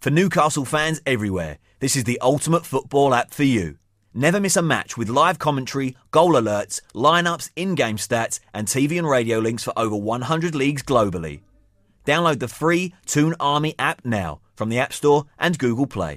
For Newcastle fans everywhere, this is the ultimate football app for you. Never miss a match with live commentary, goal alerts, lineups, in game stats, and TV and radio links for over 100 leagues globally. Download the free Toon Army app now from the App Store and Google Play.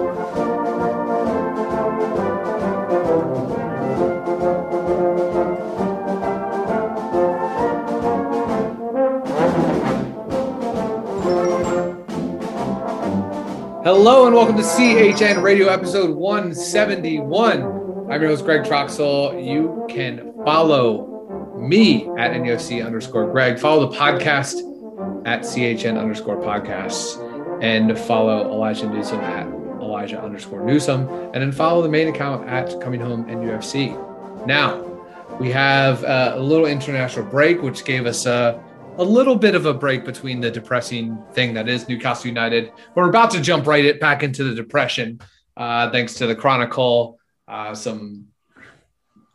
Hello and welcome to CHN Radio episode 171. I'm your host, Greg Troxel. You can follow me at NUFC underscore Greg. Follow the podcast at CHN underscore podcasts and follow Elijah Newsom at Elijah underscore Newsom. And then follow the main account at Coming Home NUFC. Now, we have uh, a little international break, which gave us a a little bit of a break between the depressing thing that is Newcastle United. We're about to jump right back into the depression, uh, thanks to the Chronicle, uh, some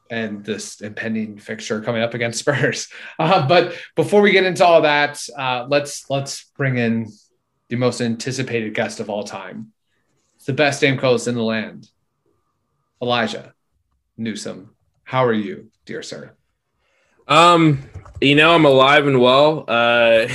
and this impending fixture coming up against Spurs. Uh, but before we get into all that, uh, let's let's bring in the most anticipated guest of all time. The best Stamkos in the land, Elijah Newsom. How are you, dear sir? Um, you know, I'm alive and well. Uh,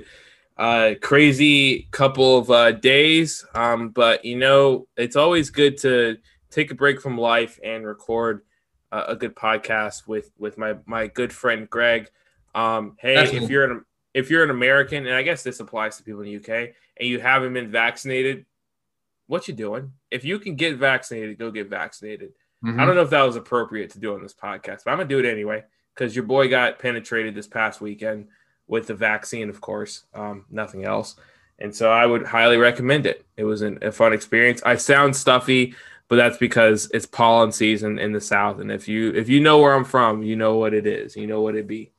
uh, crazy couple of uh, days. Um, but you know, it's always good to take a break from life and record uh, a good podcast with with my my good friend Greg. Um, hey, if you're an if you're an American, and I guess this applies to people in the UK, and you haven't been vaccinated, what you doing? If you can get vaccinated, go get vaccinated. Mm-hmm. I don't know if that was appropriate to do on this podcast, but I'm gonna do it anyway because your boy got penetrated this past weekend with the vaccine, of course, um, nothing else. And so I would highly recommend it. It was an, a fun experience. I sound stuffy, but that's because it's pollen season in the South. And if you if you know where I'm from, you know what it is. You know what it be.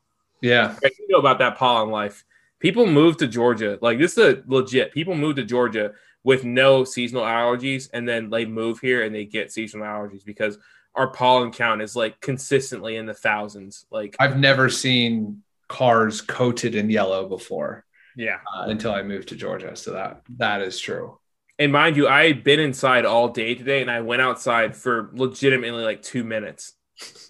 Yeah, you know about that pollen life. People move to Georgia. Like this is a legit. People move to Georgia with no seasonal allergies, and then they move here and they get seasonal allergies because our pollen count is like consistently in the thousands. Like I've never seen cars coated in yellow before. Yeah. Uh, until I moved to Georgia. So that that is true. And mind you, I had been inside all day today and I went outside for legitimately like two minutes,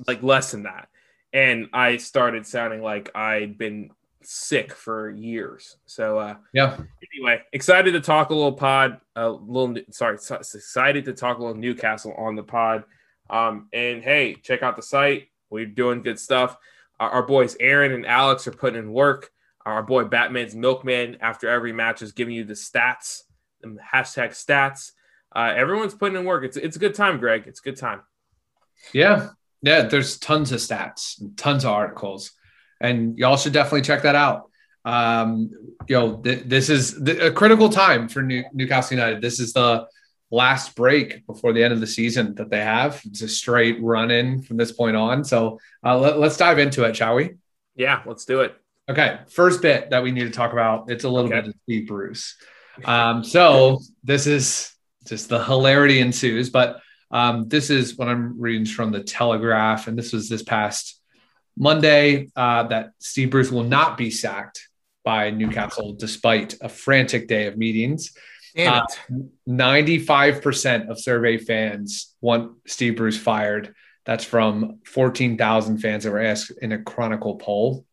like less than that. And I started sounding like I'd been sick for years. So uh yeah. Anyway, excited to talk a little pod, a little sorry, excited to talk a little Newcastle on the pod. Um, and hey, check out the site. We're doing good stuff. Our, our, boys Aaron and Alex are putting in work. Our boy Batman's Milkman, after every match, is giving you the stats, the hashtag stats. Uh, everyone's putting in work. It's it's a good time, Greg. It's a good time. Yeah, yeah. There's tons of stats, tons of articles, and y'all should definitely check that out. Um, you know, th- this is th- a critical time for New- Newcastle United. This is the last break before the end of the season that they have. It's a straight run in from this point on. So uh, let, us dive into it, shall we? Yeah, let's do it. Okay, first bit that we need to talk about. It's a little okay. bit of Steve Bruce. Um, so this is just the hilarity ensues, but um, this is what I'm reading from the Telegraph, and this was this past Monday uh, that Steve Bruce will not be sacked by Newcastle despite a frantic day of meetings. Uh, 95% of survey fans want Steve Bruce fired. That's from 14,000 fans that were asked in a Chronicle poll.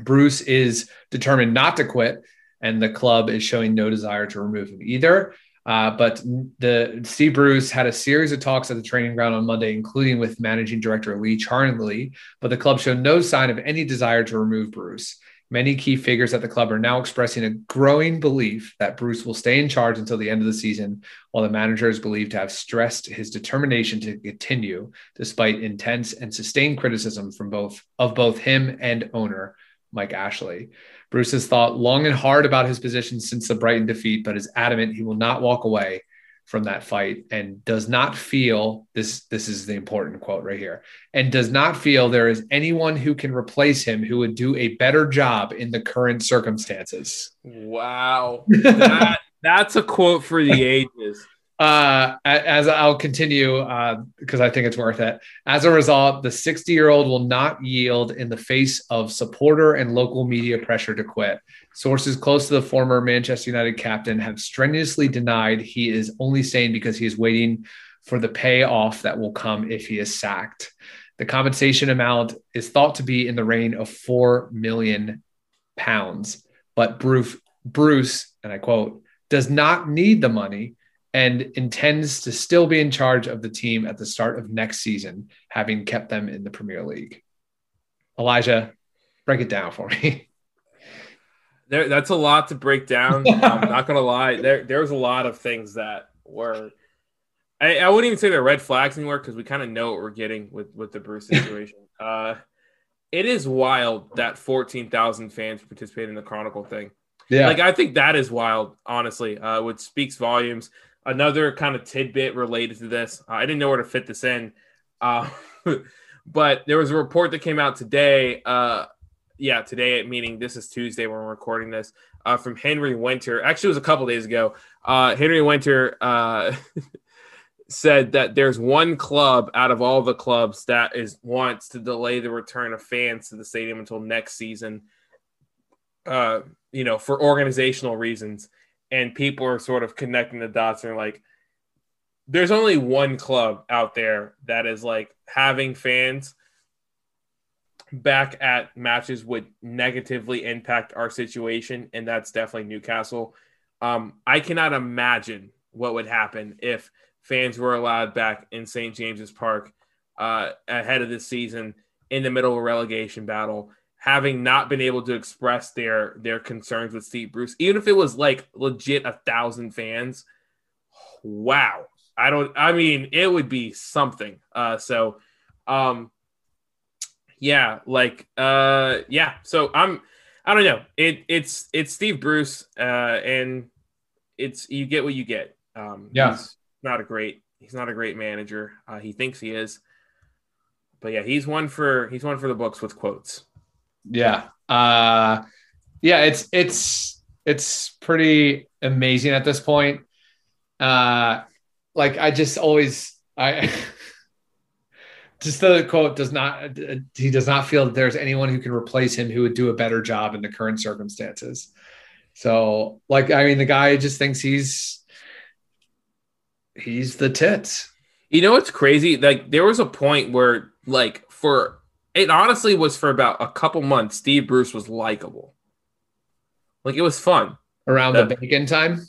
Bruce is determined not to quit, and the club is showing no desire to remove him either. Uh, but the Steve Bruce had a series of talks at the training ground on Monday, including with managing director Lee Charnley, but the club showed no sign of any desire to remove Bruce. Many key figures at the club are now expressing a growing belief that Bruce will stay in charge until the end of the season, while the manager is believed to have stressed his determination to continue despite intense and sustained criticism from both of both him and owner Mike Ashley. Bruce has thought long and hard about his position since the Brighton defeat, but is adamant he will not walk away. From that fight and does not feel this this is the important quote right here and does not feel there is anyone who can replace him who would do a better job in the current circumstances wow that, that's a quote for the ages uh, as I'll continue uh, because uh, I think it's worth it. As a result, the 60 year old will not yield in the face of supporter and local media pressure to quit. Sources close to the former Manchester United captain have strenuously denied he is only staying because he is waiting for the payoff that will come if he is sacked. The compensation amount is thought to be in the range of 4 million pounds, but Bruce, Bruce, and I quote, does not need the money and intends to still be in charge of the team at the start of next season, having kept them in the Premier League. Elijah, break it down for me. There, that's a lot to break down. I'm not gonna lie. There, there was a lot of things that were. I, I wouldn't even say they're red flags anymore because we kind of know what we're getting with with the Bruce situation. uh, it is wild that 14,000 fans participated in the Chronicle thing. Yeah, like I think that is wild. Honestly, uh, which speaks volumes another kind of tidbit related to this. Uh, I didn't know where to fit this in, uh, but there was a report that came out today. Uh, yeah, today, meaning this is Tuesday when we're recording this, uh, from Henry Winter. Actually, it was a couple days ago. Uh, Henry Winter uh, said that there's one club out of all the clubs that is wants to delay the return of fans to the stadium until next season. you know, for organizational reasons and people are sort of connecting the dots and like there's only one club out there that is like having fans back at matches would negatively impact our situation and that's definitely Newcastle. Um, I cannot imagine what would happen if fans were allowed back in St. James's Park uh, ahead of this season in the middle of a relegation battle having not been able to express their their concerns with Steve Bruce, even if it was like legit a thousand fans. Wow. I don't I mean it would be something. Uh so um yeah, like uh yeah, so I'm I don't know. It it's it's Steve Bruce uh and it's you get what you get. Um yeah. he's not a great he's not a great manager. Uh he thinks he is. But yeah, he's one for he's one for the books with quotes. Yeah. Uh, yeah, it's it's it's pretty amazing at this point. Uh, like I just always I just the quote does not he does not feel that there's anyone who can replace him who would do a better job in the current circumstances. So, like, I mean, the guy just thinks he's he's the tits. You know what's crazy? Like, there was a point where, like, for it honestly was for about a couple months. Steve Bruce was likable. Like it was fun around the, the bacon time.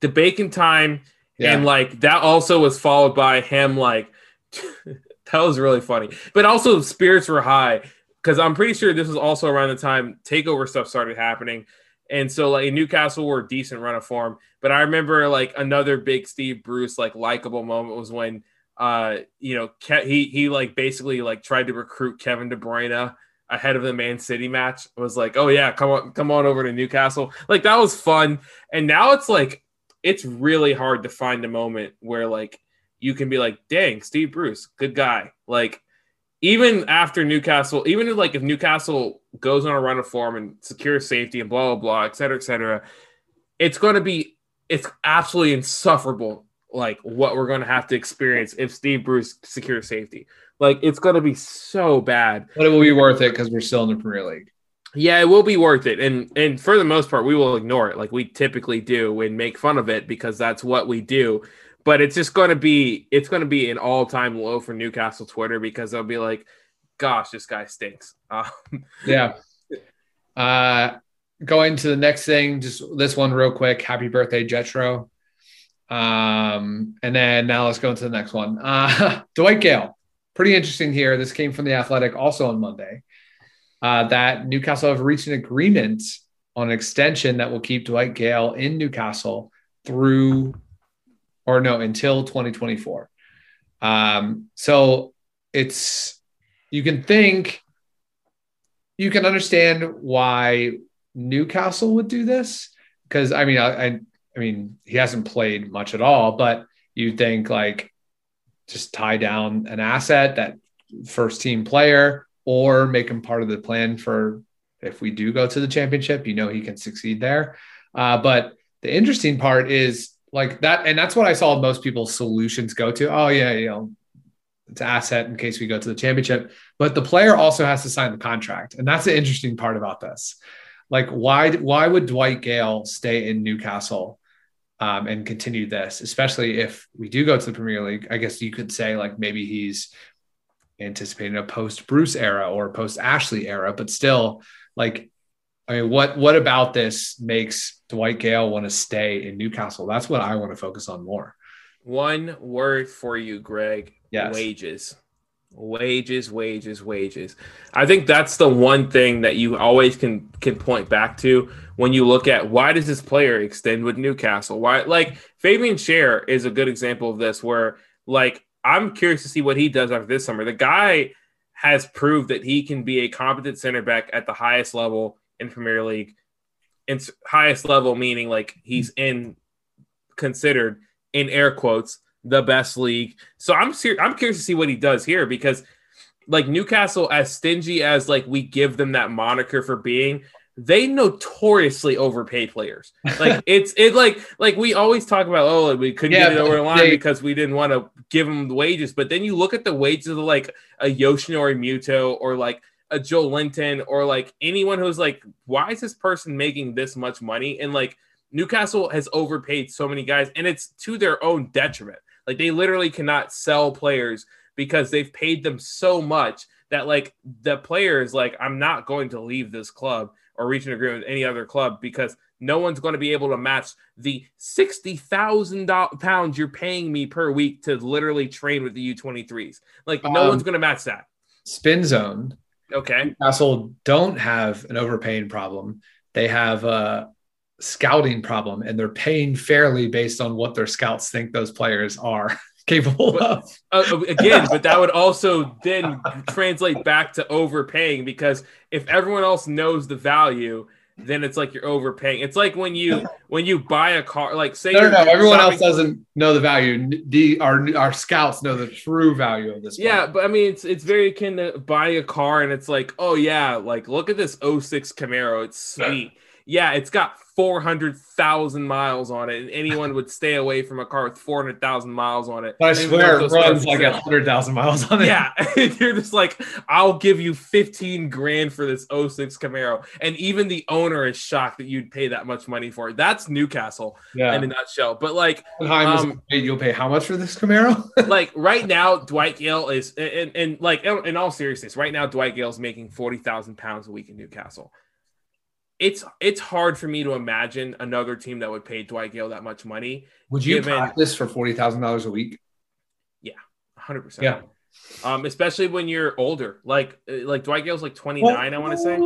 The bacon time, yeah. and like that also was followed by him like that was really funny. But also spirits were high because I'm pretty sure this was also around the time takeover stuff started happening. And so like Newcastle were a decent run of form. But I remember like another big Steve Bruce like likable moment was when uh, you know, Ke- he he like basically like tried to recruit Kevin De Bruyne ahead of the Man City match. It was like, oh yeah, come on, come on over to Newcastle. Like that was fun. And now it's like it's really hard to find a moment where like you can be like, dang, Steve Bruce, good guy. Like even after Newcastle, even if like if Newcastle goes on a run of form and secures safety and blah blah blah, et cetera, et cetera, it's going to be it's absolutely insufferable like what we're going to have to experience if Steve Bruce secures safety. Like it's going to be so bad, but it will be worth it because we're still in the Premier League. Yeah, it will be worth it, and and for the most part, we will ignore it like we typically do and make fun of it because that's what we do. But it's just going to be it's going to be an all time low for Newcastle Twitter because they'll be like, "Gosh, this guy stinks." Um, yeah. Uh, going to the next thing, just this one real quick. Happy birthday, Jetro. Um, and then now let's go into the next one. Uh, Dwight Gayle, pretty interesting here. This came from the Athletic also on Monday. Uh, that Newcastle have reached an agreement on an extension that will keep Dwight Gayle in Newcastle through, or no, until 2024. Um, so it's you can think, you can understand why Newcastle would do this because I mean I, I I mean, he hasn't played much at all, but you think like just tie down an asset that first team player or make him part of the plan for if we do go to the championship, you know, he can succeed there. Uh, but the interesting part is like that, and that's what I saw most people's solutions go to. Oh, yeah, you know, it's asset in case we go to the championship. But the player also has to sign the contract. And that's the interesting part about this. Like, why why would Dwight Gayle stay in Newcastle um, and continue this, especially if we do go to the Premier League? I guess you could say like maybe he's anticipating a post Bruce era or post Ashley era, but still, like, I mean, what what about this makes Dwight Gayle want to stay in Newcastle? That's what I want to focus on more. One word for you, Greg. Yes. Wages. Wages, wages, wages. I think that's the one thing that you always can can point back to when you look at why does this player extend with Newcastle? Why like Fabian Schär is a good example of this where like I'm curious to see what he does after this summer. The guy has proved that he can be a competent center back at the highest level in Premier League. And highest level meaning like he's in considered in air quotes the best league. So I'm ser- I'm curious to see what he does here because like Newcastle as stingy as like we give them that moniker for being they notoriously overpay players. Like it's it like like we always talk about oh we couldn't Yeah, get it over the line they- because we didn't want to give them the wages. But then you look at the wages of like a Yoshinori Muto or like a Joelinton or like anyone who's like why is this person making this much money and like Newcastle has overpaid so many guys and it's to their own detriment. Like they literally cannot sell players because they've paid them so much that like the player is like I'm not going to leave this club or reach an agreement with any other club because no one's going to be able to match the sixty thousand pounds you're paying me per week to literally train with the U23s. Like no Um, one's going to match that. Spin zone. Okay, Newcastle don't have an overpaying problem. They have a scouting problem, and they're paying fairly based on what their scouts think those players are capable But- of. uh, again, but that would also then translate back to overpaying because if everyone else knows the value, then it's like you're overpaying. It's like when you when you buy a car, like say No, no, no. Everyone shopping- else doesn't know the value. The our our scouts know the true value of this. Yeah, player. but I mean, it's it's very akin to buying a car, and it's like, oh yeah, like look at this 06 Camaro, it's sweet. Yeah, it's got four hundred thousand miles on it, and anyone would stay away from a car with four hundred thousand miles on it. But I swear it runs like sell. a hundred thousand miles on it. Yeah, you're just like, I'll give you 15 grand for this 06 Camaro. And even the owner is shocked that you'd pay that much money for it. That's Newcastle yeah. in a nutshell. But like, um, you'll pay how much for this Camaro? like right now, Dwight Gayle is, and, and like, in all seriousness, right now, Dwight Gayle's making 40,000 pounds a week in Newcastle. It's it's hard for me to imagine another team that would pay Dwight Gayle that much money. Would you Given- practice for forty thousand dollars a week? Yeah, 100%. Yeah. Um, especially when you're older. Like uh, like Dwight Gayle's like 29, I want to say.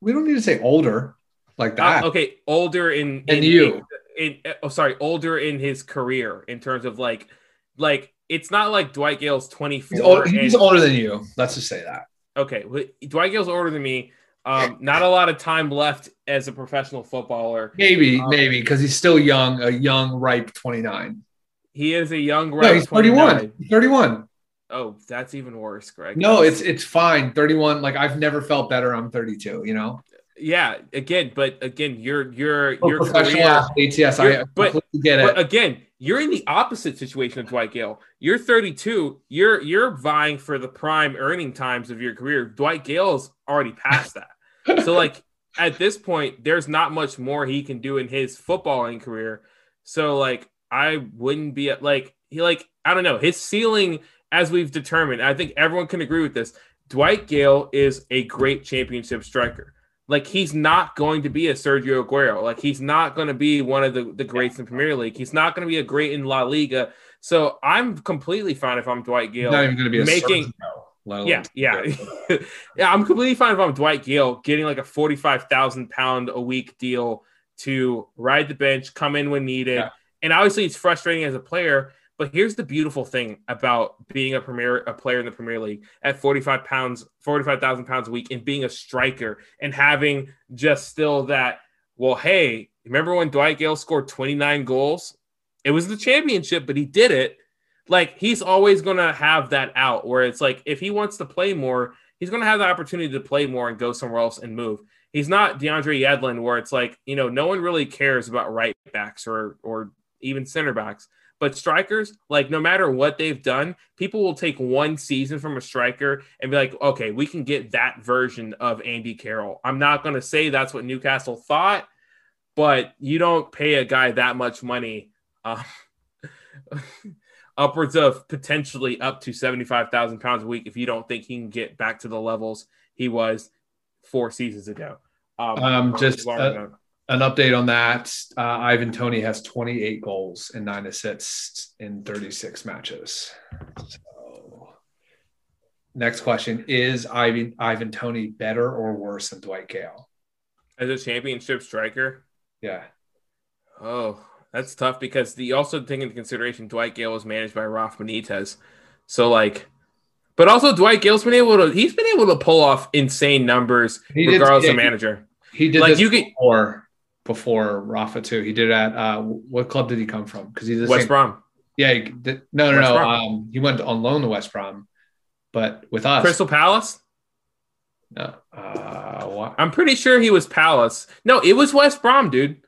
We don't need to say older like that. Uh, okay, older in, And in you. In, in- oh, sorry, older in his career in terms of like, like it's not like Dwight Gayle's twenty He's, old, he's older than you. Let's just say that. Okay, Dwight Gayle's older than me. Um, not a lot of time left as a professional footballer. Maybe, Um, maybe because he's still young, a young, ripe twenty nine. He is a young. No, he's 31. 31. Oh, that's even worse, Greg. No, it's it's fine. 31. Like I've never felt better. I'm 32. You know, yeah. Again, but again, your your For your professional career. athletes. Yes, I You're- but- get But again, you're in the opposite situation of Dwight Gayle. You're 32. You're you're vying for the prime earning times of your career. Dwight Gayle's already past that. so like at this point, there's not much more he can do in his footballing career. So like I wouldn't be at like he like I don't know his ceiling as we've determined. I think everyone can agree with this. Dwight Gayle is a great championship striker. Like he's not going to be a Sergio Aguero. Like he's not going to be one of the, the greats in Premier League. He's not going to be a great in La Liga. So I'm completely fine if I'm Dwight Gayle. not even going to be a making- Sergio, Yeah, yeah, yeah. I'm completely fine if I'm Dwight Gayle getting like a forty-five thousand pound a week deal to ride the bench, come in when needed, Yeah. and obviously it's frustrating as a player. But here's the beautiful thing about being a premier a player in the Premier League at 45 pounds, 45,000 pounds a week, and being a striker and having just still that well, hey, remember when Dwight Gayle scored 29 goals? It was the championship, but he did it. Like he's always going to have that out where it's like if he wants to play more, he's going to have the opportunity to play more and go somewhere else and move. He's not DeAndre Yedlin where it's like, you know, no one really cares about right backs or or even center backs. But strikers, like no matter what they've done, people will take one season from a striker and be like, okay, we can get that version of Andy Carroll. I'm not going to say that's what Newcastle thought, but you don't pay a guy that much money, uh, upwards of potentially up to 75,000 pounds a week if you don't think he can get back to the levels he was four seasons ago. Um, um just an update on that. Uh, Ivan Toney has 28 goals and nine assists in 36 matches. So, next question is Ivan Ivan Toney better or worse than Dwight Gayle as a championship striker? Yeah. Oh, that's tough because the also take into consideration Dwight Gayle was managed by Rafa Benitez, so like. But also, Dwight Gayle's been able to he's been able to pull off insane numbers he regardless did, of manager. He did like you get before before Rafa too. He did at uh, what club did he come from? Because he's West same, Brom. Yeah, did, no, no, West no. Um, he went on loan to West Brom, but with us, Crystal Palace. No, uh? I'm pretty sure he was Palace. No, it was West Brom, dude.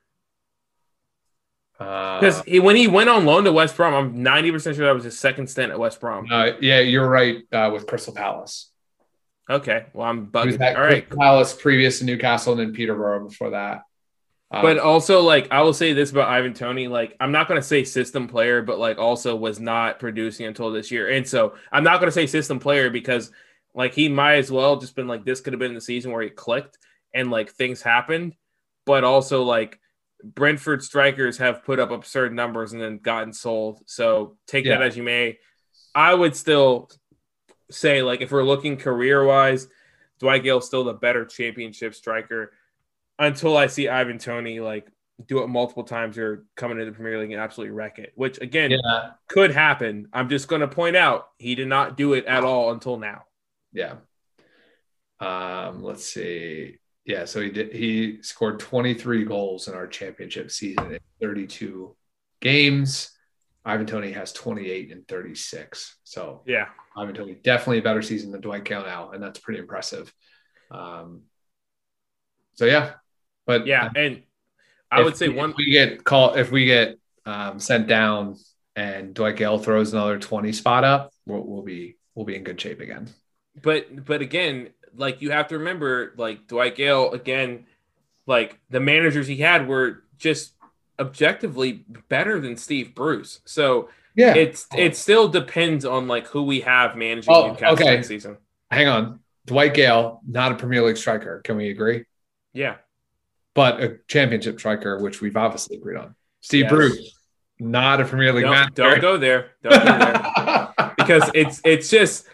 Because uh, when he went on loan to West Brom, I'm 90 percent sure that was his second stint at West Brom. Uh, yeah, you're right uh, with Crystal Palace. Okay, well I'm bugging. All right, Palace previous to Newcastle and then Peterborough before that. Um, but also, like, I will say this about Ivan Toney. Like, I'm not going to say system player, but like, also was not producing until this year. And so I'm not going to say system player because, like, he might as well just been like, this could have been the season where he clicked and like things happened. But also, like, Brentford strikers have put up absurd numbers and then gotten sold. So take yeah. that as you may. I would still say, like, if we're looking career wise, Dwight Gayle's still the better championship striker until I see Ivan Toney like do it multiple times or come into the Premier League and absolutely wreck it, which again yeah. could happen. I'm just going to point out he did not do it at all until now. Yeah. Um, let's see. Yeah, so he did. He scored 23 goals in our championship season in 32 games. Ivan Toney has 28 and 36. So yeah, Ivan Toney definitely a better season than Dwight Gayle now, and that's pretty impressive. Um, so yeah, but yeah, and I would say one we get call if we get um, sent down and Dwight Gayle throws another 20 spot up, we'll, we'll be we'll be in good shape again. But but again, like you have to remember, like Dwight Gayle again, like the managers he had were just objectively better than Steve Bruce. So yeah, it's it still depends on like who we have managing oh, Newcastle okay. next season. Hang on, Dwight Gayle, not a Premier League striker. Can we agree? Yeah, but a championship striker, which we've obviously agreed on. Steve yes. Bruce, not a Premier League don't, Don't go there. Don't go there. because it's it's just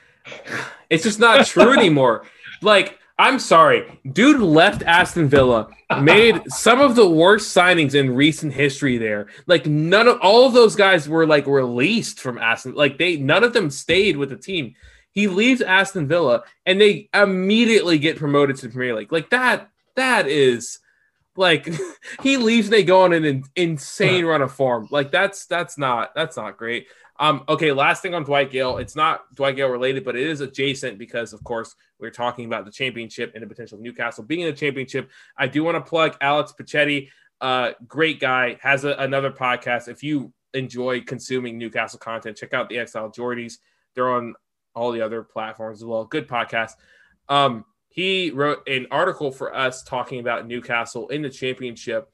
it's just not true anymore. Like, I'm sorry, dude left Aston Villa, made some of the worst signings in recent history there. Like none of all of those guys were like released from Aston. Like they none of them stayed with the team. He leaves Aston Villa and they immediately get promoted to the Premier League. Like that that is like he leaves they go on an insane run of form. Like that's that's not that's not great. Um, okay, last thing on Dwight Gayle. It's not Dwight Gayle related, but it is adjacent because, of course, we're talking about the championship and the potential of Newcastle being in the championship. I do want to plug Alex Pachetti. Uh, great guy, has a, another podcast. If you enjoy consuming Newcastle content, check out the Exile Geordies. They're on all the other platforms as well. Good podcast. Um, he wrote an article for us talking about Newcastle in the championship.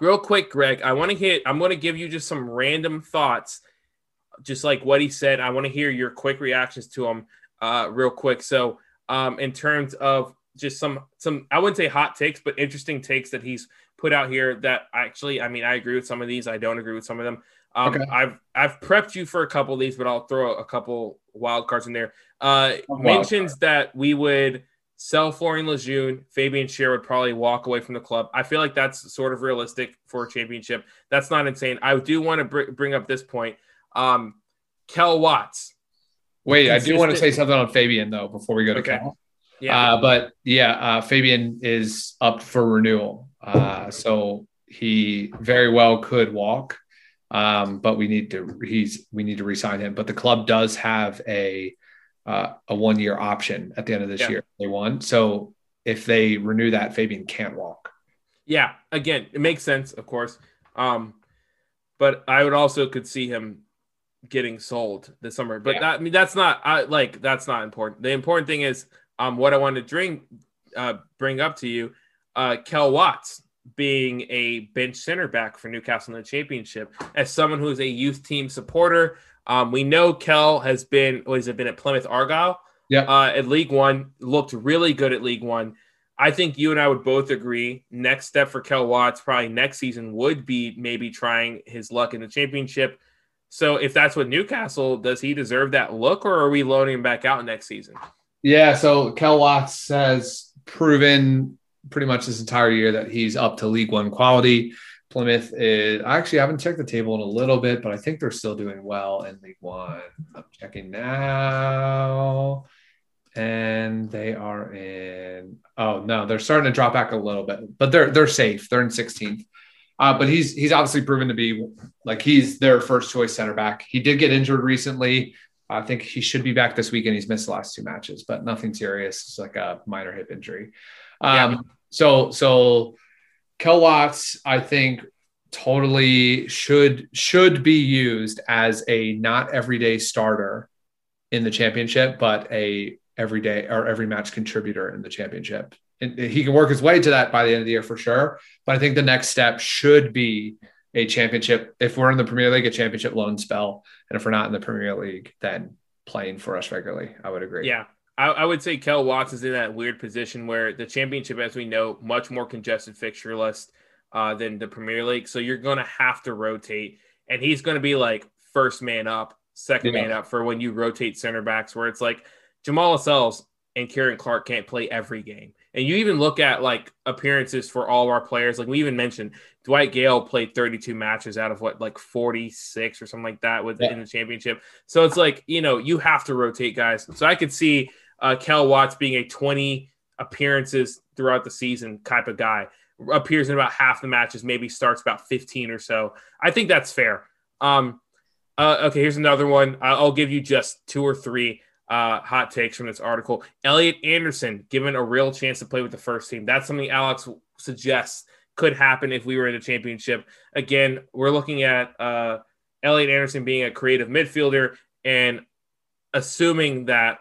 Real quick, Greg, I want to hit, I'm going to give you just some random thoughts, just like what he said. I want to hear your quick reactions to him, uh, real quick. So, um, in terms of just some, some, I wouldn't say hot takes, but interesting takes that he's put out here that actually, I mean, I agree with some of these. I don't agree with some of them. Um, okay. I've I've prepped you for a couple of these, but I'll throw a couple wild cards in there. Uh, mentions that we would sell Florian Lejeune. Fabian Schär would probably walk away from the club. I feel like that's sort of realistic for a championship. That's not insane. I do want to br- bring up this point. Um, Kell Watts. Wait, consistent- I do want to say something on Fabian though before we go to okay. Kell. Yeah, uh, but yeah, uh, Fabian is up for renewal. Uh, so he very well could walk. Um, but we need to he's we need to resign him. But the club does have a uh, a one year option at the end of this yeah. year. They won. So if they renew that, Fabian can't walk. Yeah, again, it makes sense, of course. Um, but I would also could see him getting sold this summer. But yeah. that, I mean, that's not I like that's not important. The important thing is um what I wanted to drink uh bring up to you, uh Kell Watts being a bench center back for Newcastle in the championship. As someone who is a youth team supporter, um, we know Kell has been what has been at Plymouth Argyle? Yeah. Uh, at League One, looked really good at League One. I think you and I would both agree. Next step for Kell Watts, probably next season, would be maybe trying his luck in the championship. So if that's what Newcastle, does he deserve that look, or are we loaning him back out next season? Yeah. So Kel Watts has proven pretty much this entire year that he's up to League One quality. Plymouth is. I actually haven't checked the table in a little bit, but I think they're still doing well in League One. I'm checking now and they are in oh no they're starting to drop back a little bit but they're they're safe they're in 16th uh, but he's he's obviously proven to be like he's their first choice center back he did get injured recently i think he should be back this weekend he's missed the last two matches but nothing serious it's like a minor hip injury um, yeah. so so kell watts i think totally should should be used as a not everyday starter in the championship but a every day or every match contributor in the championship. And he can work his way to that by the end of the year for sure. But I think the next step should be a championship. If we're in the Premier League, a championship loan spell. And if we're not in the Premier League, then playing for us regularly. I would agree. Yeah. I, I would say Kell Watts is in that weird position where the championship, as we know, much more congested fixture list uh, than the Premier League. So you're going to have to rotate. And he's going to be like first man up, second yeah. man up for when you rotate center backs, where it's like, Jamal Lascelles and Ciaran Clark can't play every game. And you even look at like appearances for all of our players. Like we even mentioned, Dwight Gayle played 32 matches out of what like 46 or something like that with yeah. in the championship. So it's like you know you have to rotate guys. So I could see uh, Kell Watts being a 20 appearances throughout the season type of guy. Appears in about half the matches, maybe starts about 15 or so. I think that's fair. Um, uh, okay, here's another one. I'll give you just two or three uh, hot takes from this article. Elliot Anderson given a real chance to play with the first team. That's something Alex suggests could happen if we were in the championship. Again, we're looking at uh, Elliot Anderson being a creative midfielder and assuming that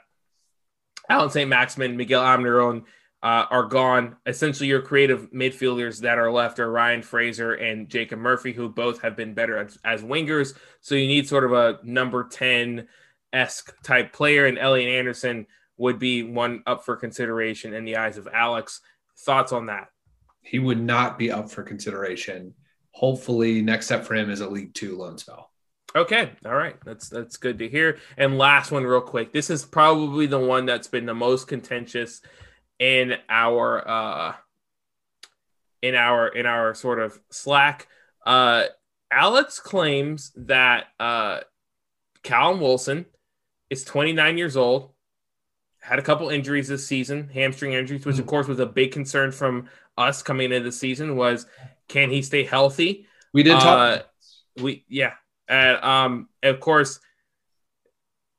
Allan St. Maximin, Miguel Almiron uh, are gone. Essentially, your creative midfielders that are left are Ryan Fraser and Jacob Murphy, who both have been better as, as wingers. So you need sort of a number 10 esque type player, and Elliot Anderson would be one up for consideration in the eyes of Alex. Thoughts on that? He would not be up for consideration. Hopefully, next step for him is a League Two loan spell. Okay, all right, that's that's good to hear. And last one, real quick. This is probably the one that's been the most contentious in our uh, in our in our sort of Slack. Uh, Alex claims that uh, Callum Wilson is 29 years old, had a couple injuries this season, hamstring injuries, which of hmm. course was a big concern from us coming into the season. Was can he stay healthy? We did talk. Uh, we yeah, and um, of course,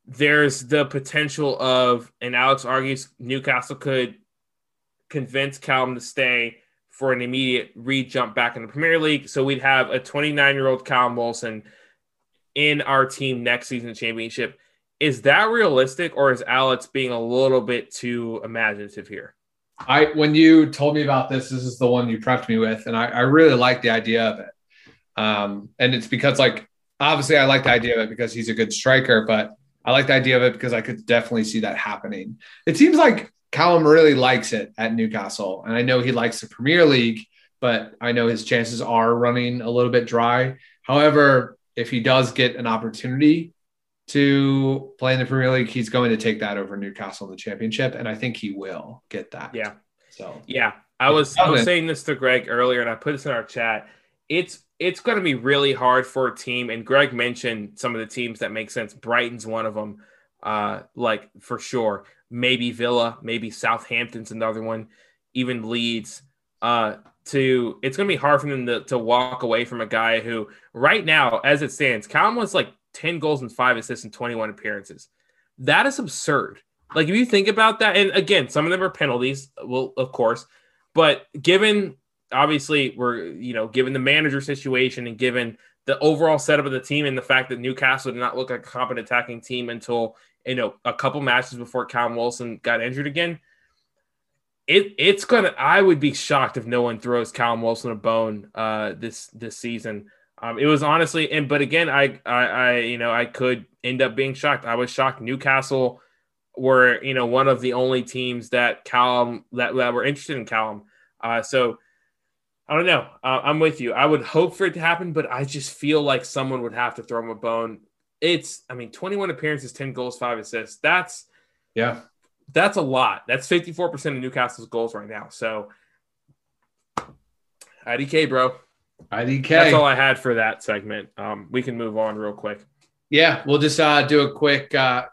there's the potential of, and Alex argues Newcastle could convince Callum to stay for an immediate re jump back in the Premier League. So we'd have a 29 year old Callum Wilson in our team next season championship. Is that realistic, or is Alex being a little bit too imaginative here? I when you told me about this, this is the one you prepped me with, and I, I really like the idea of it. Um, and it's because like obviously I like the idea of it because he's a good striker, but I like the idea of it because I could definitely see that happening. It seems like Callum really likes it at Newcastle, and I know he likes the Premier League, but I know his chances are running a little bit dry. However, if he does get an opportunity to play in the Premier League, he's going to take that over Newcastle in the championship. And I think he will get that. Yeah. So yeah. I was I was saying this to Greg earlier and I put this in our chat. It's it's going to be really hard for a team. And Greg mentioned some of the teams that make sense. Brighton's one of them, uh, like for sure. Maybe Villa, maybe Southampton's another one, even Leeds. Uh, to it's going to be hard for them to, to walk away from a guy who right now as it stands Callum was like 10 goals and 5 assists in 21 appearances that is absurd like if you think about that and again some of them are penalties well of course but given obviously we're you know given the manager situation and given the overall setup of the team and the fact that Newcastle did not look like a competent attacking team until you know a couple matches before Callum Wilson got injured again it it's gonna. I would be shocked if no one throws Callum Wilson a bone uh, this this season. Um, it was honestly, and but again, I, I I you know I could end up being shocked. I was shocked. Newcastle were you know one of the only teams that Callum that, that were interested in Callum. Uh, so I don't know. Uh, I'm with you. I would hope for it to happen, but I just feel like someone would have to throw him a bone. It's I mean 21 appearances, 10 goals, five assists. That's yeah that's a lot. That's 54% of Newcastle's goals right now. So IDK, bro. IDK. That's all I had for that segment. Um, we can move on real quick. Yeah, we'll just uh, do a quick uh,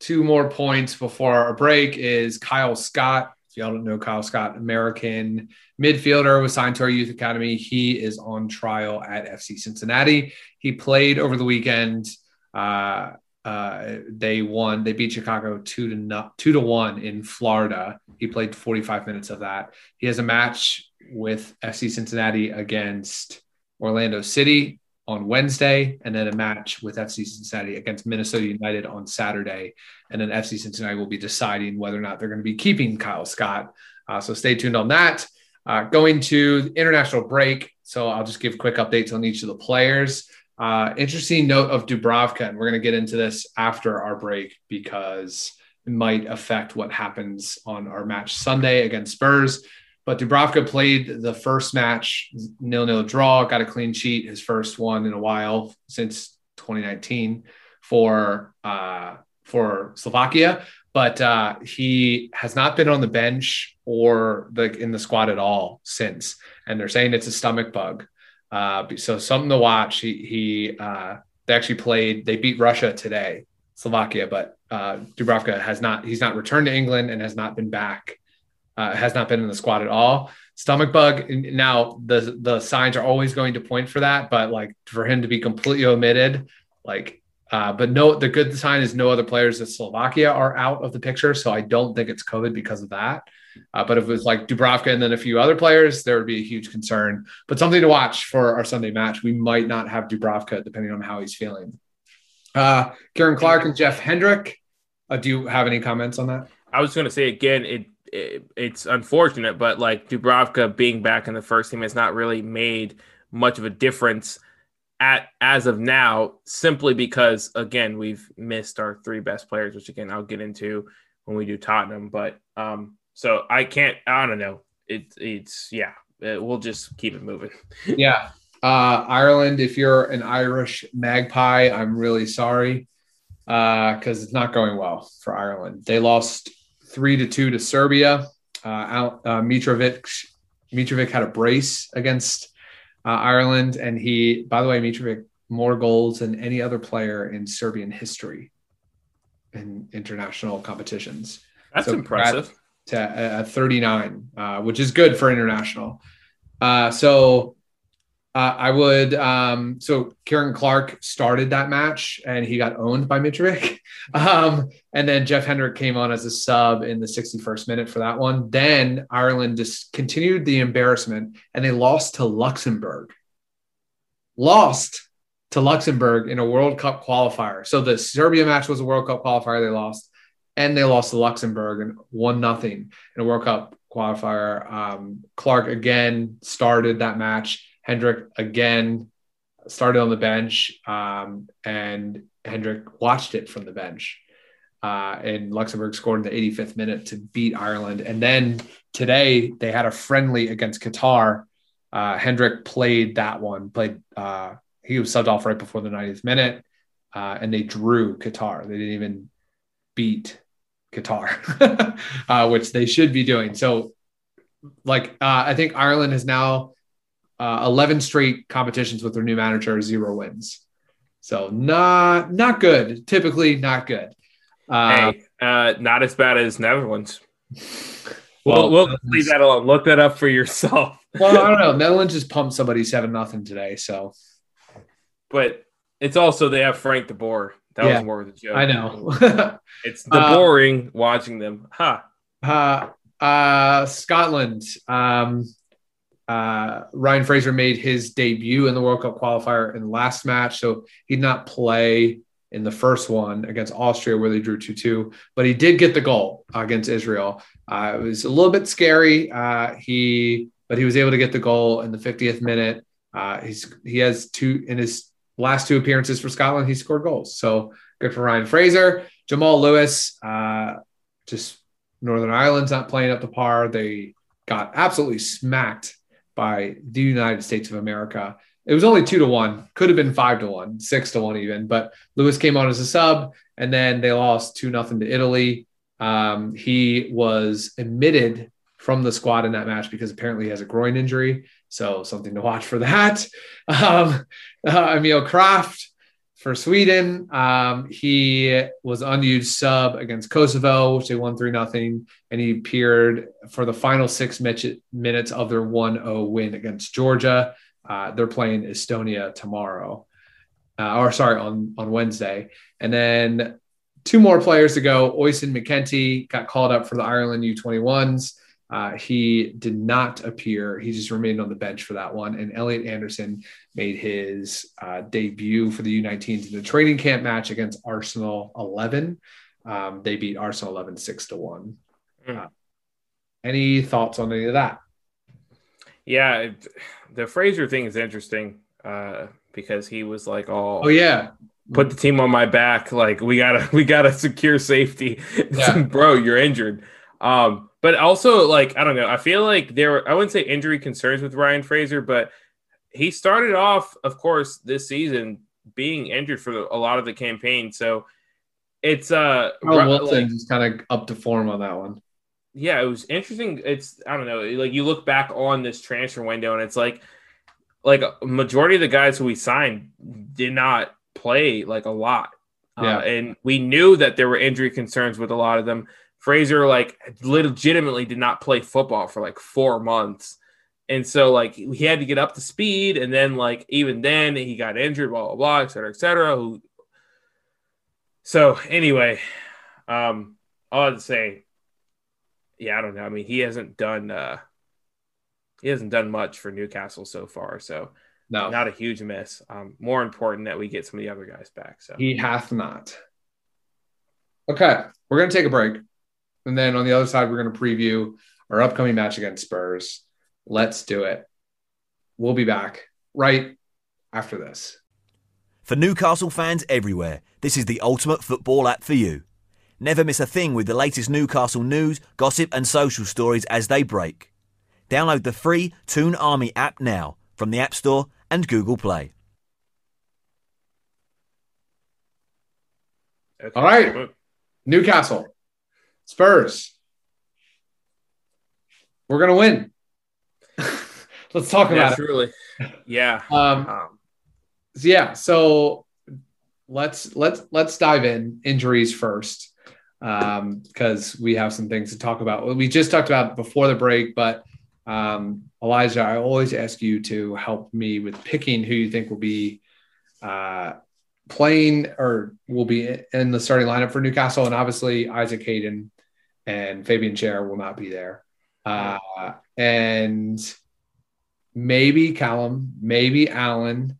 two more points before our break. Is Kyle Scott? If y'all don't know Kyle Scott, American midfielder was signed to our youth academy. He is on trial at FC Cincinnati. He played over the weekend. Uh, uh, they won. They beat Chicago two to no, two to one in Florida. He played 45 minutes of that. He has a match with FC Cincinnati against Orlando City on Wednesday, and then a match with FC Cincinnati against Minnesota United on Saturday. And then FC Cincinnati will be deciding whether or not they're going to be keeping Kyle Scott. Uh, so stay tuned on that. Uh, going to international break. So I'll just give quick updates on each of the players. Uh, interesting note of Dubravka, and we're going to get into this after our break because it might affect what happens on our match Sunday against Spurs. But Dubravka played the first match, nil nil draw, got a clean sheet, his first one in a while since 2019 for uh, for Slovakia. But uh, he has not been on the bench or the in the squad at all since, and they're saying it's a stomach bug. Uh, so something to watch. He, he uh, they actually played. They beat Russia today, Slovakia, but uh, Dubravka has not. He's not returned to England and has not been back. Uh, has not been in the squad at all. Stomach bug. Now the the signs are always going to point for that, but like for him to be completely omitted, like. Uh, but no, the good sign is no other players of Slovakia are out of the picture, so I don't think it's COVID because of that. Uh, but if it was like Dubravka and then a few other players, there would be a huge concern. But something to watch for our Sunday match. We might not have Dubravka depending on how he's feeling. Uh, Ciaran Clark and Jeff Hendrick. Uh, do you have any comments on that? I was going to say again, it, it, it's unfortunate, but like Dubravka being back in the first team has not really made much of a difference at as of now, simply because again we've missed our three best players, which again I'll get into when we do Tottenham. But um, so I can't. I don't know. It, it's yeah. It, we'll just keep it moving. yeah. Uh, Ireland. If you're an Irish magpie, I'm really sorry because uh, it's not going well for Ireland. They lost three to two to Serbia. Uh, uh, Mitrovic Mitrovic had a brace against uh, Ireland, and he, by the way, Mitrovic more goals than any other player in Serbian history in international competitions. That's so impressive to uh, 39, uh, which is good for international. Uh, so uh, I would. Um, so Ciaran Clark started that match and he got owned by Mitrovic. Um, and then Jeff Hendrick came on as a sub in the 61st minute for that one. Then Ireland just continued the embarrassment and they lost to Luxembourg. Lost to Luxembourg in a World Cup qualifier. So the Serbia match was a World Cup qualifier. They lost and they lost to Luxembourg and won nothing in a World Cup qualifier. Um, Clark again started that match. Hendrick again started on the bench, um, and Hendrick watched it from the bench. Uh, and Luxembourg scored in the 85th minute to beat Ireland. And then today they had a friendly against Qatar. Uh, Hendrick played that one. Played. Uh, he was subbed off right before the 90th minute, uh, and they drew Qatar. They didn't even beat Qatar, uh, which they should be doing. So, like, uh, I think Ireland has now uh, 11 straight competitions with their new manager, zero wins. So not not good. Typically not good. Uh, hey, uh, not as bad as Netherlands. Well, we'll, we'll leave that alone. Look that up for yourself. well, I don't know. Netherlands just pumped somebody seven nothing today, so. But it's also they have Frank de Boer. That yeah, was more of a joke. I know. it's the uh, boring watching them. Ha. Huh. Uh, uh, Scotland. Um, uh, Ryan Fraser made his debut in the World Cup qualifier in the last match, so he did not play in the first one against Austria where they drew 2 2, but he did get the goal against Israel. Uh, it was a little bit scary. Uh, he, but he was able to get the goal in the 50th minute. Uh, he's he has two in his last two appearances for Scotland. He scored goals, so good for Ryan Fraser. Jamal Lewis, uh, just Northern Ireland's not playing up to par. They got absolutely smacked by the United States of America. It was only two to one, could have been five to one, six to one even. But Lewis came on as a sub, and then they lost two nothing to Italy. Um, he was omitted from the squad in that match because apparently he has a groin injury. So something to watch for that. Um, uh, Emil Krafth for Sweden. Um, he was unused sub against Kosovo, which they won 3 0. And he appeared for the final six minutes of their 1 0 win against Georgia. Uh, they're playing Estonia tomorrow, uh, or sorry, on, on Wednesday. And then two more players to go. Oisin McKenty got called up for the Ireland U21s. Uh, he did not appear. He just remained on the bench for that one. And Elliot Anderson made his uh, debut for the U19s in the training camp match against Arsenal 11. Um, they beat Arsenal 11 6 to 1. Mm. Uh, any thoughts on any of that? Yeah, it, the Fraser thing is interesting uh, because he was like, "Oh, oh yeah, put the team on my back. Like we gotta, we gotta secure safety, yeah. bro. You're injured." Um, but also, like, I don't know. I feel like there were, I wouldn't say injury concerns with Ryan Fraser, but he started off, of course, this season being injured for a lot of the campaign. So it's, uh, Carl Wilson like, is kind of up to form on that one. Yeah, it was interesting. It's, I don't know. Like, you look back on this transfer window and it's like, like a majority of the guys who we signed did not play like a lot. Yeah. Uh, and we knew that there were injury concerns with a lot of them. Fraser like legitimately did not play football for like four months. And so like he had to get up to speed. And then like even then he got injured, blah blah blah, et cetera, et cetera. Who so anyway, um all I have to say, yeah, I don't know. I mean, he hasn't done uh he hasn't done much for Newcastle so far. So no, not a huge miss. Um, more important that we get some of the other guys back. So he hath not. Okay, we're gonna take a break. And then on the other side, we're going to preview our upcoming match against Spurs. Let's do it. We'll be back right after this. For Newcastle fans everywhere, this is the ultimate football app for you. Never miss a thing with the latest Newcastle news, gossip, and social stories as they break. Download the free Toon Army app now from the App Store and Google Play. All right, Newcastle. Spurs. We're gonna win. Let's talk yeah, about truly. it. Yeah. Um, um, yeah. So let's let's let's dive in injuries first because um, we have some things to talk about. We just talked about before the break, but um, Elijah, I always ask you to help me with picking who you think will be uh, playing or will be in the starting lineup for Newcastle, and obviously Isaac Hayden and Fabian Schär will not be there. Uh, and maybe Callum, maybe Allan,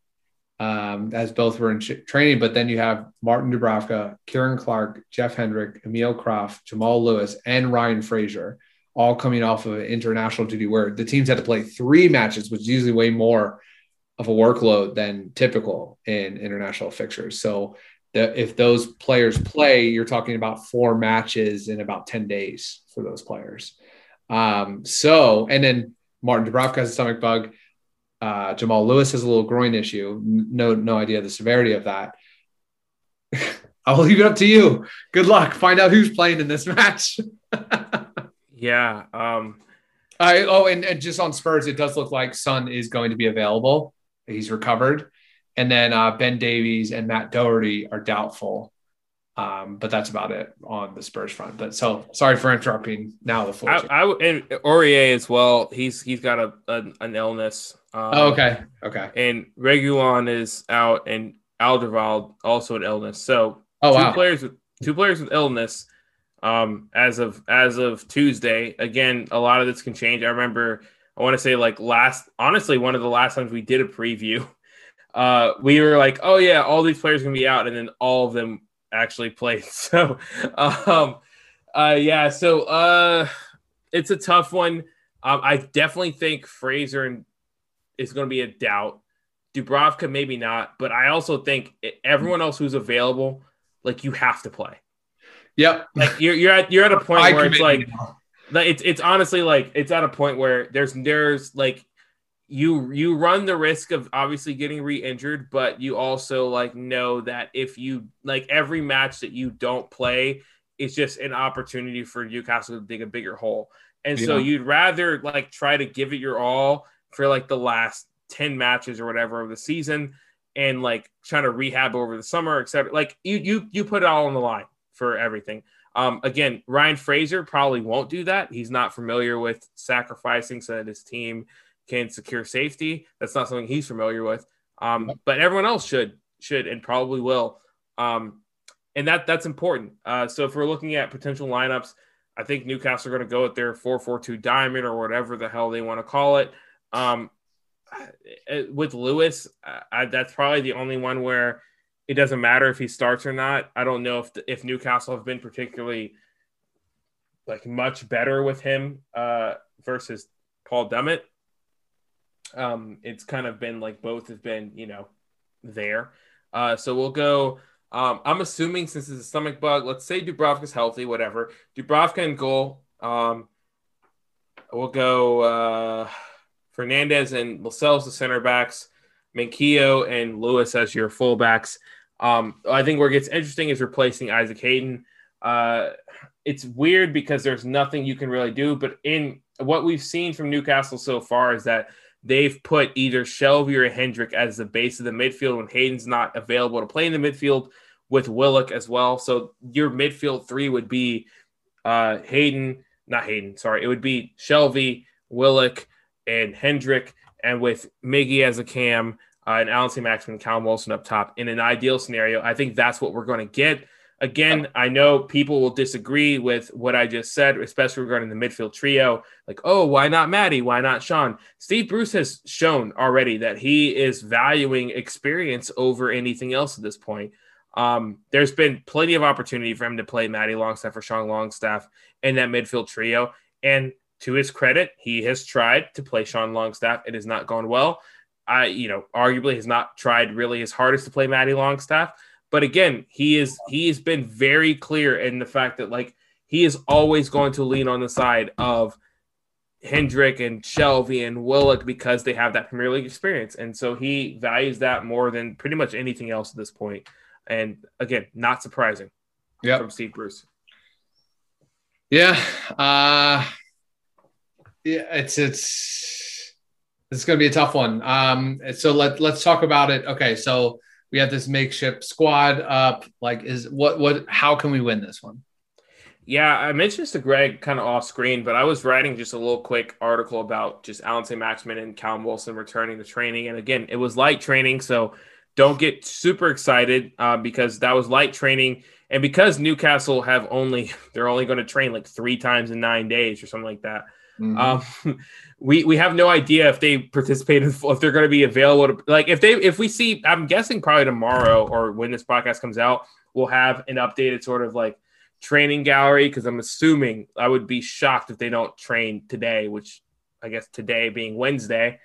um, as both were in training. But then you have Martin Dubravka, Ciaran Clark, Jeff Hendrick, Emil Krafth, Jamal Lewis, and Ryan Fraser, all coming off of international duty where the teams had to play three matches, which is usually way more of a workload than typical in international fixtures. So if those players play, you're talking about four matches in about 10 days for those players. Um, so, and then Martin Dubravka has a stomach bug. Uh, Jamal Lewis has a little groin issue. No, no idea the severity of that. I'll leave it up to you. Good luck. Find out who's playing in this match. yeah. Um, I, oh, and, and just on Spurs, it does look like Son is going to be available. He's recovered. And then uh, Ben Davies and Matt Doherty are doubtful. Um, but that's about it on the Spurs front. But so sorry for interrupting. Now the floor. I, I and Aurier as well. He's he's got a, a an illness. Um, oh, okay, okay. And Reguilon is out, and Alderweireld also an illness. So oh, two wow. players with two players with illness. Um, as of as of Tuesday, again, a lot of this can change. I remember, I want to say like last, honestly, one of the last times we did a preview, uh, we were like, oh yeah, all these players gonna be out, and then all of them actually played. So, um, uh, yeah, so uh, it's a tough one. Um, I definitely think Fraser is going to be a doubt. Dubravka maybe not, but I also think everyone else who's available, like you have to play. Yep. Like you're you're at you're at a point where it's like, like it's it's honestly like it's at a point where there's there's like you you run the risk of obviously getting re-injured but you also like know that if you like every match that you don't play it's just an opportunity for Newcastle to dig a bigger hole and yeah. so you'd rather like try to give it your all for like the last 10 matches or whatever of the season and like trying to rehab over the summer etc like you you you put it all on the line for everything um, again, Ryan Fraser probably won't do that. He's not familiar with sacrificing so that his team can secure safety. That's not something he's familiar with. Um, but everyone else should should and probably will. Um, and that that's important. Uh, so if we're looking at potential lineups, I think Newcastle are going to go with their four four two diamond or whatever the hell they want to call it. Um, uh, with Lewis, I, that's probably the only one where it doesn't matter if he starts or not. I don't know if the, if Newcastle have been particularly like much better with him uh, versus Paul Dummett. Um, it's kind of been like both have been, you know, there. Uh, so we'll go. Um, I'm assuming since it's a stomach bug, let's say Dubravka's healthy, whatever. Dubravka and goal. Um, we'll go uh, Fernandez and Lascelles the center backs, Manquillo and Lewis as your fullbacks. Um, I think where it gets interesting is replacing Isaac Hayden. Uh, it's weird because there's nothing you can really do, but in what we've seen from Newcastle so far is that they've put either Shelvey or Hendrick as the base of the midfield when Hayden's not available to play in the midfield with Willock as well. So your midfield three would be uh, Hayden, not Hayden, sorry. It would be Shelvey, Willock, and Hendrick, and with Miggy as a cam uh, and Allan Saint-Maximin, Callum Wilson up top. In an ideal scenario, I think that's what we're going to get. Again, I know people will disagree with what I just said, especially regarding the midfield trio. Like, oh, why not Matty? Why not Sean? Steve Bruce has shown already that he is valuing experience over anything else at this point. Um, there's been plenty of opportunity for him to play Matty Longstaff or Sean Longstaff in that midfield trio. And to his credit, he has tried to play Sean Longstaff. It has not gone well. I, you know, arguably has not tried really his hardest to play Matty Longstaff. But again, he is he has been very clear in the fact that like he is always going to lean on the side of Hendrick and Shelvey and Willock because they have that Premier League experience. And so he values that more than pretty much anything else at this point. And again, not surprising yeah, from Steve Bruce. Yeah. Uh yeah, it's it's it's gonna be a tough one. Um so let let's talk about it. Okay, so we have this makeshift squad up. Like, is what what? How can we win this one? Yeah, I mentioned this to Greg kind of off screen, but I was writing just a little quick article about just Allan Saint-Maximin and Callum Wilson returning to training. And again, it was light training, so don't get super excited uh, because that was light training. And because Newcastle have only, they're only going to train like three times in nine days or something like that. Mm-hmm. Um, we we have no idea if they participate in, if they're going to be available to like if they if we see i'm guessing probably tomorrow or when this podcast comes out we'll have an updated sort of like training gallery because i'm assuming i would be shocked if they don't train today which i guess today being wednesday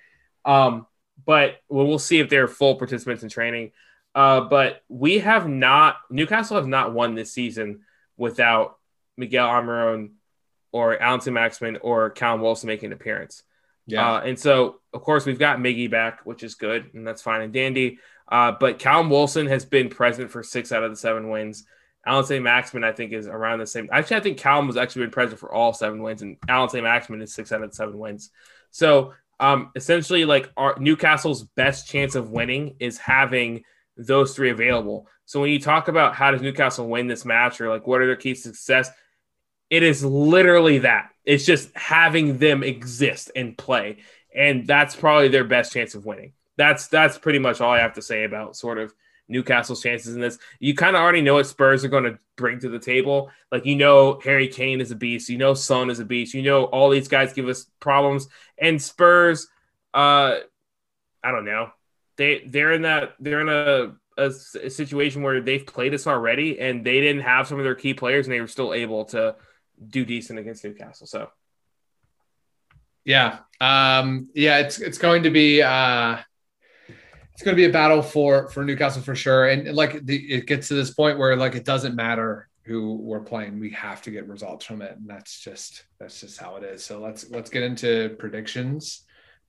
um but well, we'll see if they're full participants in training uh but we have not newcastle have not won this season without miguel almiron or Allan Saint-Maximin or Callum Wilson making an appearance. Yeah. Uh, and so, of course, we've got Miggy back, which is good, and that's fine and dandy. Uh, but Callum Wilson has been present for six out of the seven wins. Allan Saint-Maximin, I think, is around the same. Actually, I think Callum has actually been present for all seven wins, and Allan Saint-Maximin is six out of the seven wins. So, um, essentially, like our Newcastle's best chance of winning is having those three available. So when you talk about how does Newcastle win this match or like what are their keys to success, it is literally that. It's just having them exist and play. And that's probably their best chance of winning. That's that's pretty much all I have to say about sort of Newcastle's chances in this. You kind of already know what Spurs are going to bring to the table. Like you know, Harry Kane is a beast. You know, Son is a beast. You know, all these guys give us problems. And Spurs, uh, I don't know, they they're in that they're in a, a, a situation where they've played us already, and they didn't have some of their key players, and they were still able to do decent against Newcastle. So. Yeah. Um, yeah, it's it's going to be uh it's going to be a battle for for Newcastle for sure. And like the, it gets to this point where like it doesn't matter who we're playing, we have to get results from it, and that's just that's just how it is. So let's let's get into predictions,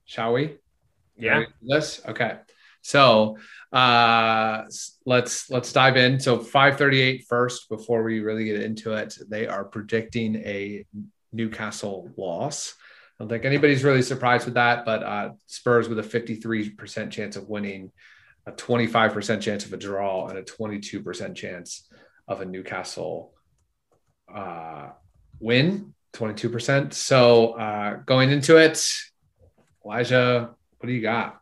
shall we? Yeah. This okay. So uh let's let's dive in. So 538 first before we really get into it. They are predicting a Newcastle loss. I don't think anybody's really surprised with that, but uh, Spurs with a 53% chance of winning, a 25% chance of a draw, and a 22% chance of a Newcastle uh, win, 22%. So uh, going into it, Elijah, what do you got?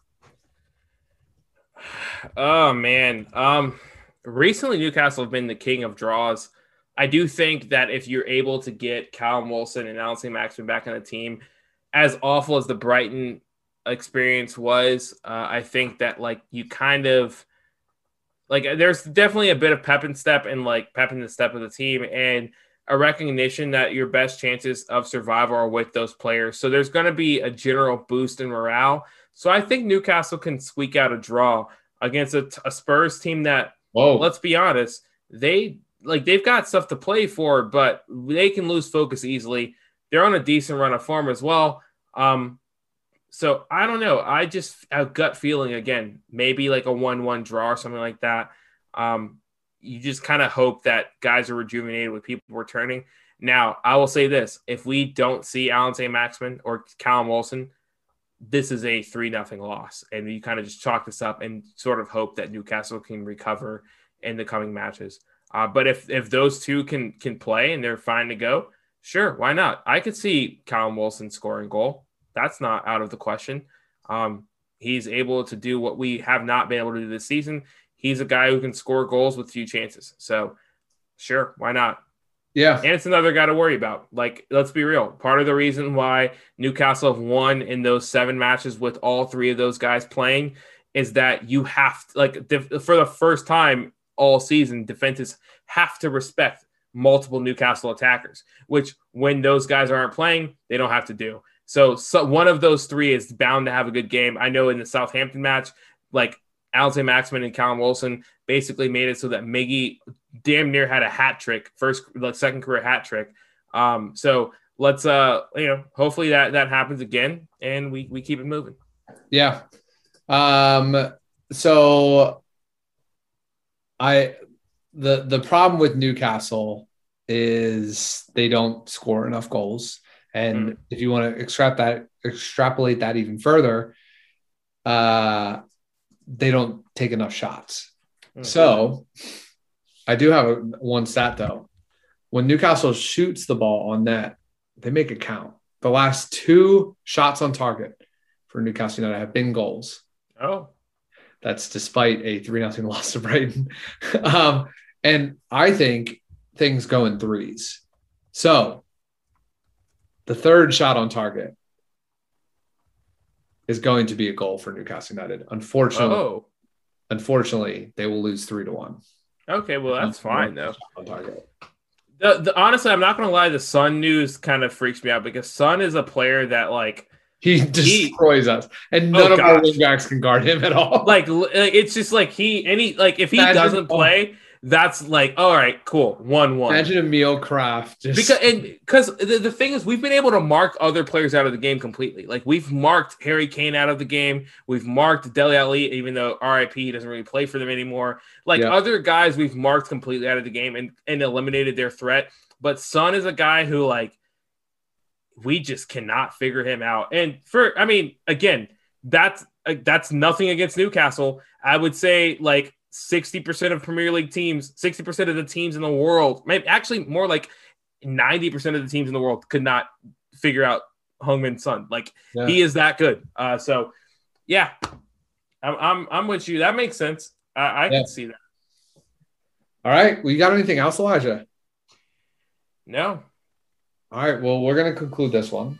Oh man, um, recently Newcastle have been the king of draws. I do think that if you're able to get Callum Wilson and Allan Saint-Maximin back on the team, as awful as the Brighton experience was, uh, I think that like you kind of like there's definitely a bit of pep and step and like pep in the step of the team and a recognition that your best chances of survival are with those players. So there's going to be a general boost in morale. So I think Newcastle can squeak out a draw against a, a Spurs team that, Whoa. let's be honest, they like they've got stuff to play for, but they can lose focus easily. They're on a decent run of form as well. Um, so I don't know. I just have gut feeling again, maybe like a one-one draw or something like that. Um, you just kind of hope that guys are rejuvenated with people returning. Now, I will say this: if we don't see Allan Saint-Maximin or Callum Wilson, this is a three nothing loss, and you kind of just chalk this up and sort of hope that Newcastle can recover in the coming matches. Uh, but if if those two can can play and they're fine to go, sure, why not? I could see Callum Wilson scoring goal. That's not out of the question. Um, he's able to do what we have not been able to do this season. He's a guy who can score goals with few chances. So, sure, why not? Yeah. And it's another guy to worry about. Like, let's be real. Part of the reason why Newcastle have won in those seven matches with all three of those guys playing is that you have to, like, for the first time all season, defenses have to respect multiple Newcastle attackers, which when those guys aren't playing, they don't have to do. So, so one of those three is bound to have a good game. I know in the Southampton match, like Allan Saint-Maximin and Callum Wilson basically made it so that Miggy damn near had a hat trick, first like second career hat trick. Um, so let's uh you know hopefully that that happens again and we we keep it moving. Yeah. Um. So I the the problem with Newcastle is they don't score enough goals. And mm. if you want to extract that, extrapolate that even further, uh, they don't take enough shots. Mm. So I do have a, one stat though. When Newcastle shoots the ball on net, they make it count. The last two shots on target for Newcastle United have been goals. Oh, that's despite a three nothing loss to Brighton. um, and I think things go in threes. So the third shot on target is going to be a goal for Newcastle United. Unfortunately, oh. unfortunately, they will lose three to one. Okay, well that's fine though. The, the, honestly, I'm not gonna lie. The Son news kind of freaks me out because Son is a player that like he destroys he, us, and oh, none oh of gosh. our wingbacks can guard him at all. Like it's just like he any like if he Imagine, doesn't play, that's like all right, cool, one one. Imagine Emil Krafth just because and because the, the thing is we've been able to mark other players out of the game completely. Like we've marked Harry Kane out of the game, we've marked Dele Alli, even though RIP doesn't really play for them anymore. Like yeah. other guys, we've marked completely out of the game and and eliminated their threat. But Son is a guy who like we just cannot figure him out. And for I mean, again, that's uh, that's nothing against Newcastle. I would say like 60% of Premier League teams, 60% of the teams in the world, maybe actually more like 90% of the teams in the world could not figure out Heung-min Son. Like Yeah. he is that good. Uh, so yeah, I'm, I'm, I'm with you. That makes sense. I, I Yeah. can see that. All right. We got anything else, Elijah? No, All right. Well, we're going to conclude this one.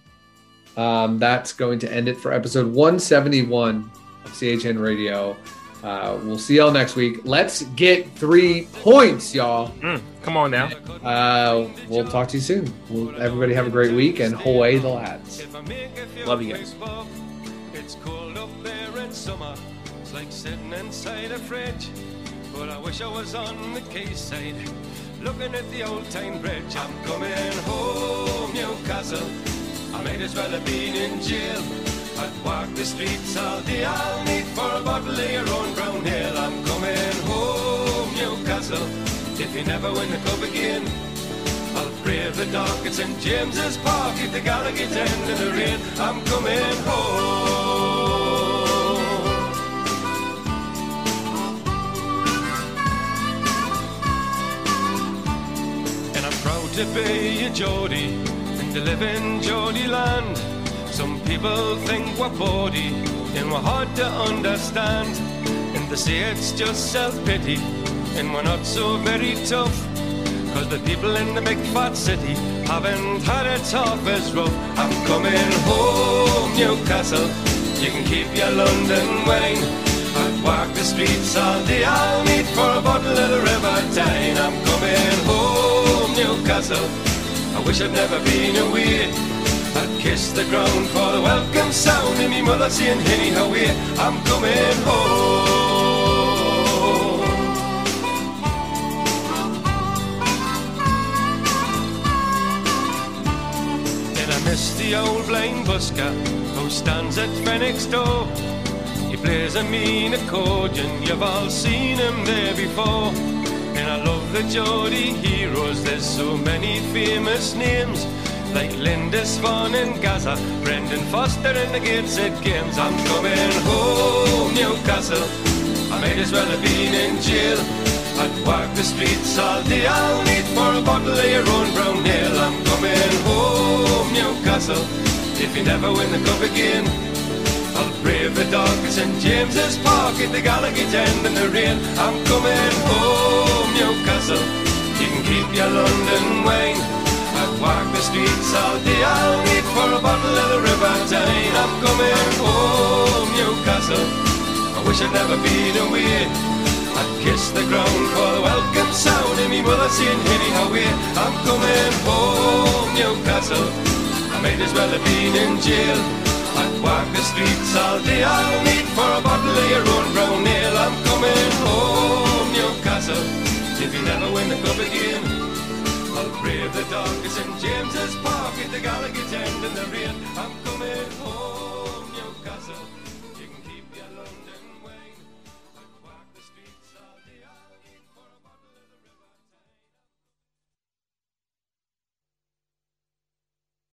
Um, that's going to end it for episode 171 of CHN Radio. Uh, we'll see y'all next week. Let's get three points, y'all. Mm, come on now. Uh, we'll talk to you soon. We'll, everybody have a great week and away the lads. Love you guys. It's cold up there in summer. It's like sitting inside a fridge. But I wish I was on the quayside, looking at the old Tyne Bridge. I'm coming home, Newcastle. I might as well have been in jail. I'd walk the streets all day. I'll need for a bottle of your own brown ale. I'm coming home, Newcastle. If you never win the cup again. I'll brave the dark at St James's Park if the Gallowgate end in the rain. I'm coming home. And I'm proud to be a Geordie and to live in Geordie land. People think we're bawdy and we're hard to understand. And they say it's just self-pity and we're not so very tough. Cause the people in the big fat city haven't had it half as rough. I'm coming home, Newcastle. You can keep your London wine. I'd walk the streets all day. I'll meet for a bottle of the River Tyne. I'm coming home, Newcastle. I wish I'd never been away. Kiss the ground for the welcome sound and me mother saying, Henny, how are? I'm coming home. And I miss the old blind busker who stands at Fenwick's door. He plays a mean accordion, you've all seen him there before. And I love the Geordie heroes, there's so many famous names. Like Lindisfarne in Gazza, Brendan Foster and the Gateshead Games. I'm coming home, Newcastle. I might as well have been in jail. I'd walk the streets all day. I'll need for a bottle of your own brown ale. I'm coming home, Newcastle. If you never win the cup again, I'll brave the dark at St James's Park at the Gallowgate end in the rain. I'm coming home, Newcastle. You can keep your London wine. Walk the streets all day. I'll need for a bottle of the River Tyne. I'm coming home, Newcastle. I wish I'd never been away. I'd kiss the ground for the welcome sound and me mother saying, Henny, how you? I'm coming home, Newcastle. I might as well have been in jail. I'd walk the streets all day. I'll need for a bottle of your own brown ale. I'm coming home, Newcastle. If you never win the cup again, Brave the dark at St James's Park at the Gallowgate end in the rain. I'm coming home.